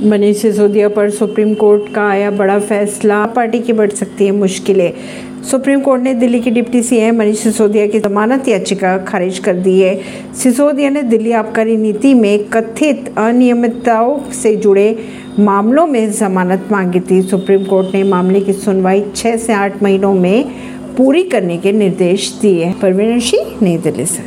मनीष सिसोदिया पर supreme court का आया बड़ा फैसला। पार्टी की बढ़ सकती है मुश्किलें। सुप्रीम कोर्ट ने दिल्ली के डिप्टी सीएम मनीष सिसोदिया की जमानत याचिका खारिज कर दी है। सिसोदिया ने दिल्ली आबकारी नीति में कथित अनियमितताओं से जुड़े मामलों में जमानत मांगी थी। सुप्रीम कोर्ट ने मामले की सुनवाई छः से आठ महीनों में पूरी करने के निर्देश दिए परवीन सिंह, नई दिल्ली से।